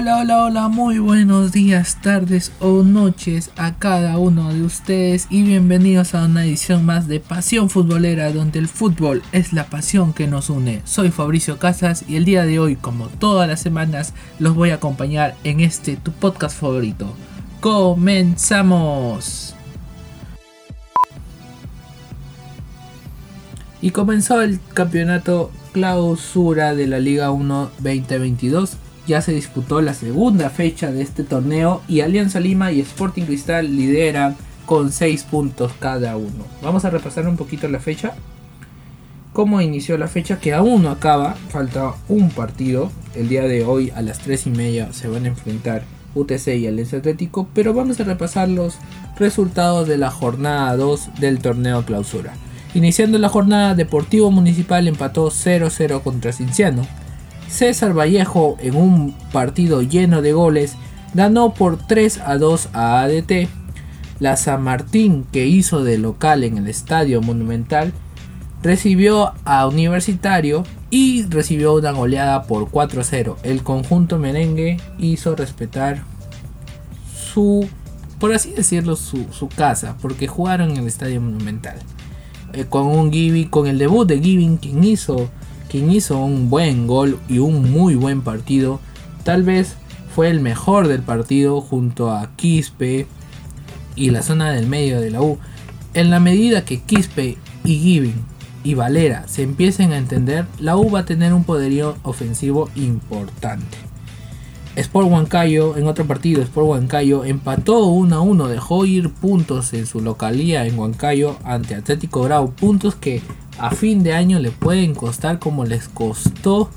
Hola, hola, hola, muy buenos días, tardes o noches a cada uno de ustedes y bienvenidos a una edición más de Pasión Futbolera donde el fútbol es la pasión que nos une. Soy Fabricio Casas y el día de hoy, como todas las semanas, los voy a acompañar en este tu podcast favorito. ¡Comenzamos! Y comenzó el campeonato clausura de la Liga 1 2022 ya se disputó la segunda fecha de este torneo y Alianza Lima y Sporting Cristal lideran con 6 puntos cada uno. Vamos a repasar un poquito la fecha. Cómo inició la fecha que aún no acaba, falta un partido. El día de hoy a las 3 y media se van a enfrentar UTC y Alianza Atlético, pero vamos a repasar los resultados de la jornada 2 del torneo clausura. Iniciando la jornada, Deportivo Municipal empató 0-0 contra Cinciano. César Vallejo en un partido lleno de goles ganó por 3 a 2 a ADT. La San Martín que hizo de local en el Estadio Monumental recibió a Universitario y recibió una goleada por 4 a 0. El conjunto merengue hizo respetar su, por así decirlo, su, casa, porque jugaron en el Estadio Monumental. Eh, con un con el debut de Giving, quien hizo quien hizo un buen gol y un muy buen partido. Tal vez fue el mejor del partido junto a Quispe y la zona del medio de la U. En la medida que Quispe y Giving y Valera se empiecen a entender, la U va a tener un poderío ofensivo importante. Sport Huancayo, en otro partido, Sport Huancayo empató 1 a 1, dejó ir puntos en su localía en Huancayo ante Atlético Grau, puntos que a fin de año le pueden costar como les costó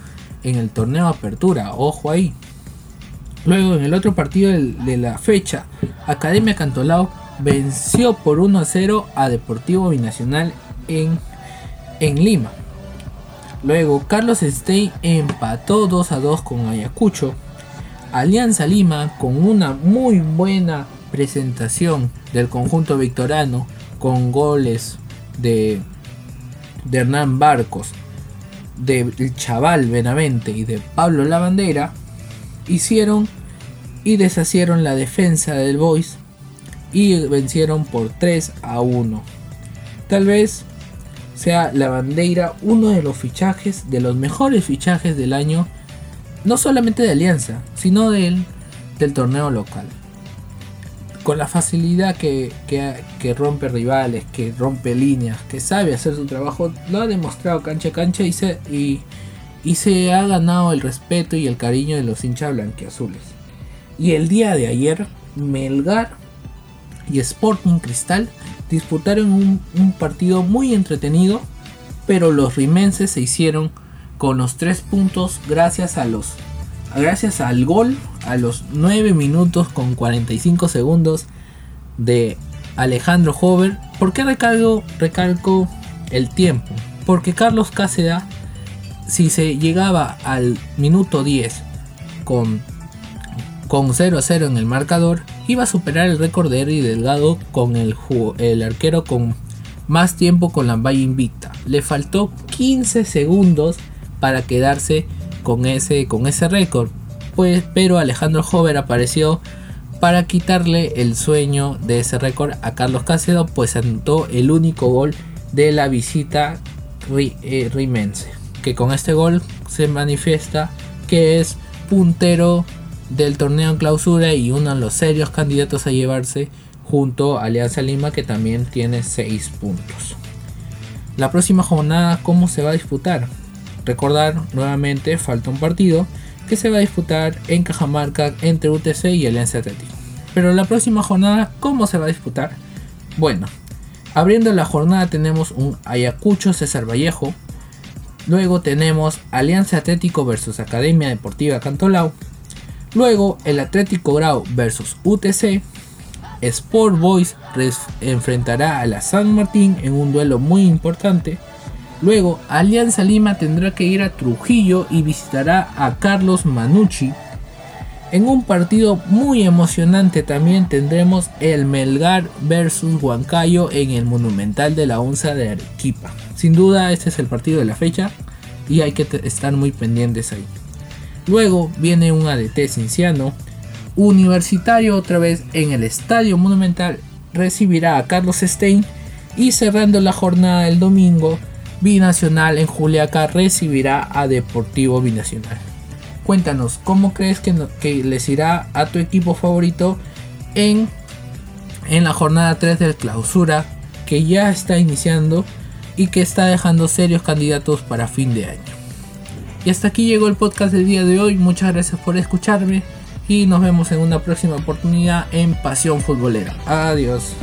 en el torneo Apertura, ojo ahí. Luego en el otro partido de la fecha, Academia Cantolao venció por 1 a 0 a Deportivo Binacional en, en Lima. Luego Carlos Stein empató 2 a 2 con Ayacucho. Alianza Lima con una muy buena presentación del conjunto victorano con goles de, de Hernán Barcos, de Chaval Benavente y de Pablo Lavandera hicieron y deshacieron la defensa del Boys y vencieron por 3 a 1. Tal vez sea la bandera uno de los fichajes, de los mejores fichajes del año no solamente de Alianza, sino del, del torneo local. Con la facilidad que, rompe rivales, que rompe líneas, que sabe hacer su trabajo, lo ha demostrado cancha a cancha y se, y, y se ha ganado el respeto y el cariño de los hinchas blanquiazules. Y el día de ayer, Melgar y Sporting Cristal disputaron un, un partido muy entretenido, pero los rimenses se hicieron con los tres puntos gracias a los gracias al gol a los 9 minutos con 45 segundos de Alejandro Hover. ¿Por qué recalco, recalco el tiempo? Porque Carlos Cáceres, si se llegaba al minuto 10 con, con 0 a 0 en el marcador, iba a superar el récord de Eric Delgado con el, el arquero con más tiempo con la valla invicta. Le faltó 15 segundos para quedarse con ese, con ese récord. Pero Alejandro Hover apareció para quitarle el sueño de ese récord a Carlos Cácedo, pues anotó el único gol de la visita eh, rimense. Que con este gol se manifiesta que es puntero del torneo en clausura y uno de los serios candidatos a llevarse junto a Alianza Lima que también tiene 6 puntos. La próxima jornada, ¿cómo se va a disputar? Recordar nuevamente, falta un partido que se va a disputar en Cajamarca entre UTC y Alianza Atlético. Pero la próxima jornada, ¿cómo se va a disputar? Bueno, abriendo la jornada tenemos un Ayacucho César Vallejo. Luego tenemos Alianza Atlético versus Academia Deportiva Cantolao. Luego el Atlético Grau versus UTC. Sport Boys enfrentará a la San Martín en un duelo muy importante. Luego, Alianza Lima tendrá que ir a Trujillo y visitará a Carlos Manucci. En un partido muy emocionante también tendremos el Melgar versus Huancayo en el Monumental de la Onza de Arequipa. Sin duda este es el partido de la fecha y hay que estar muy pendientes ahí. Luego viene un ADT Cinciano. Universitario otra vez en el Estadio Monumental recibirá a Carlos Stein. Y cerrando la jornada del domingo, Binacional en Juliaca recibirá a Deportivo Binacional. Cuéntanos, ¿cómo crees que, les irá a tu equipo favorito en, en la jornada 3 del clausura que ya está iniciando y que está dejando serios candidatos para fin de año? Y hasta aquí llegó el podcast del día de hoy. Muchas gracias por escucharme y nos vemos en una próxima oportunidad en Pasión Futbolera. Adiós.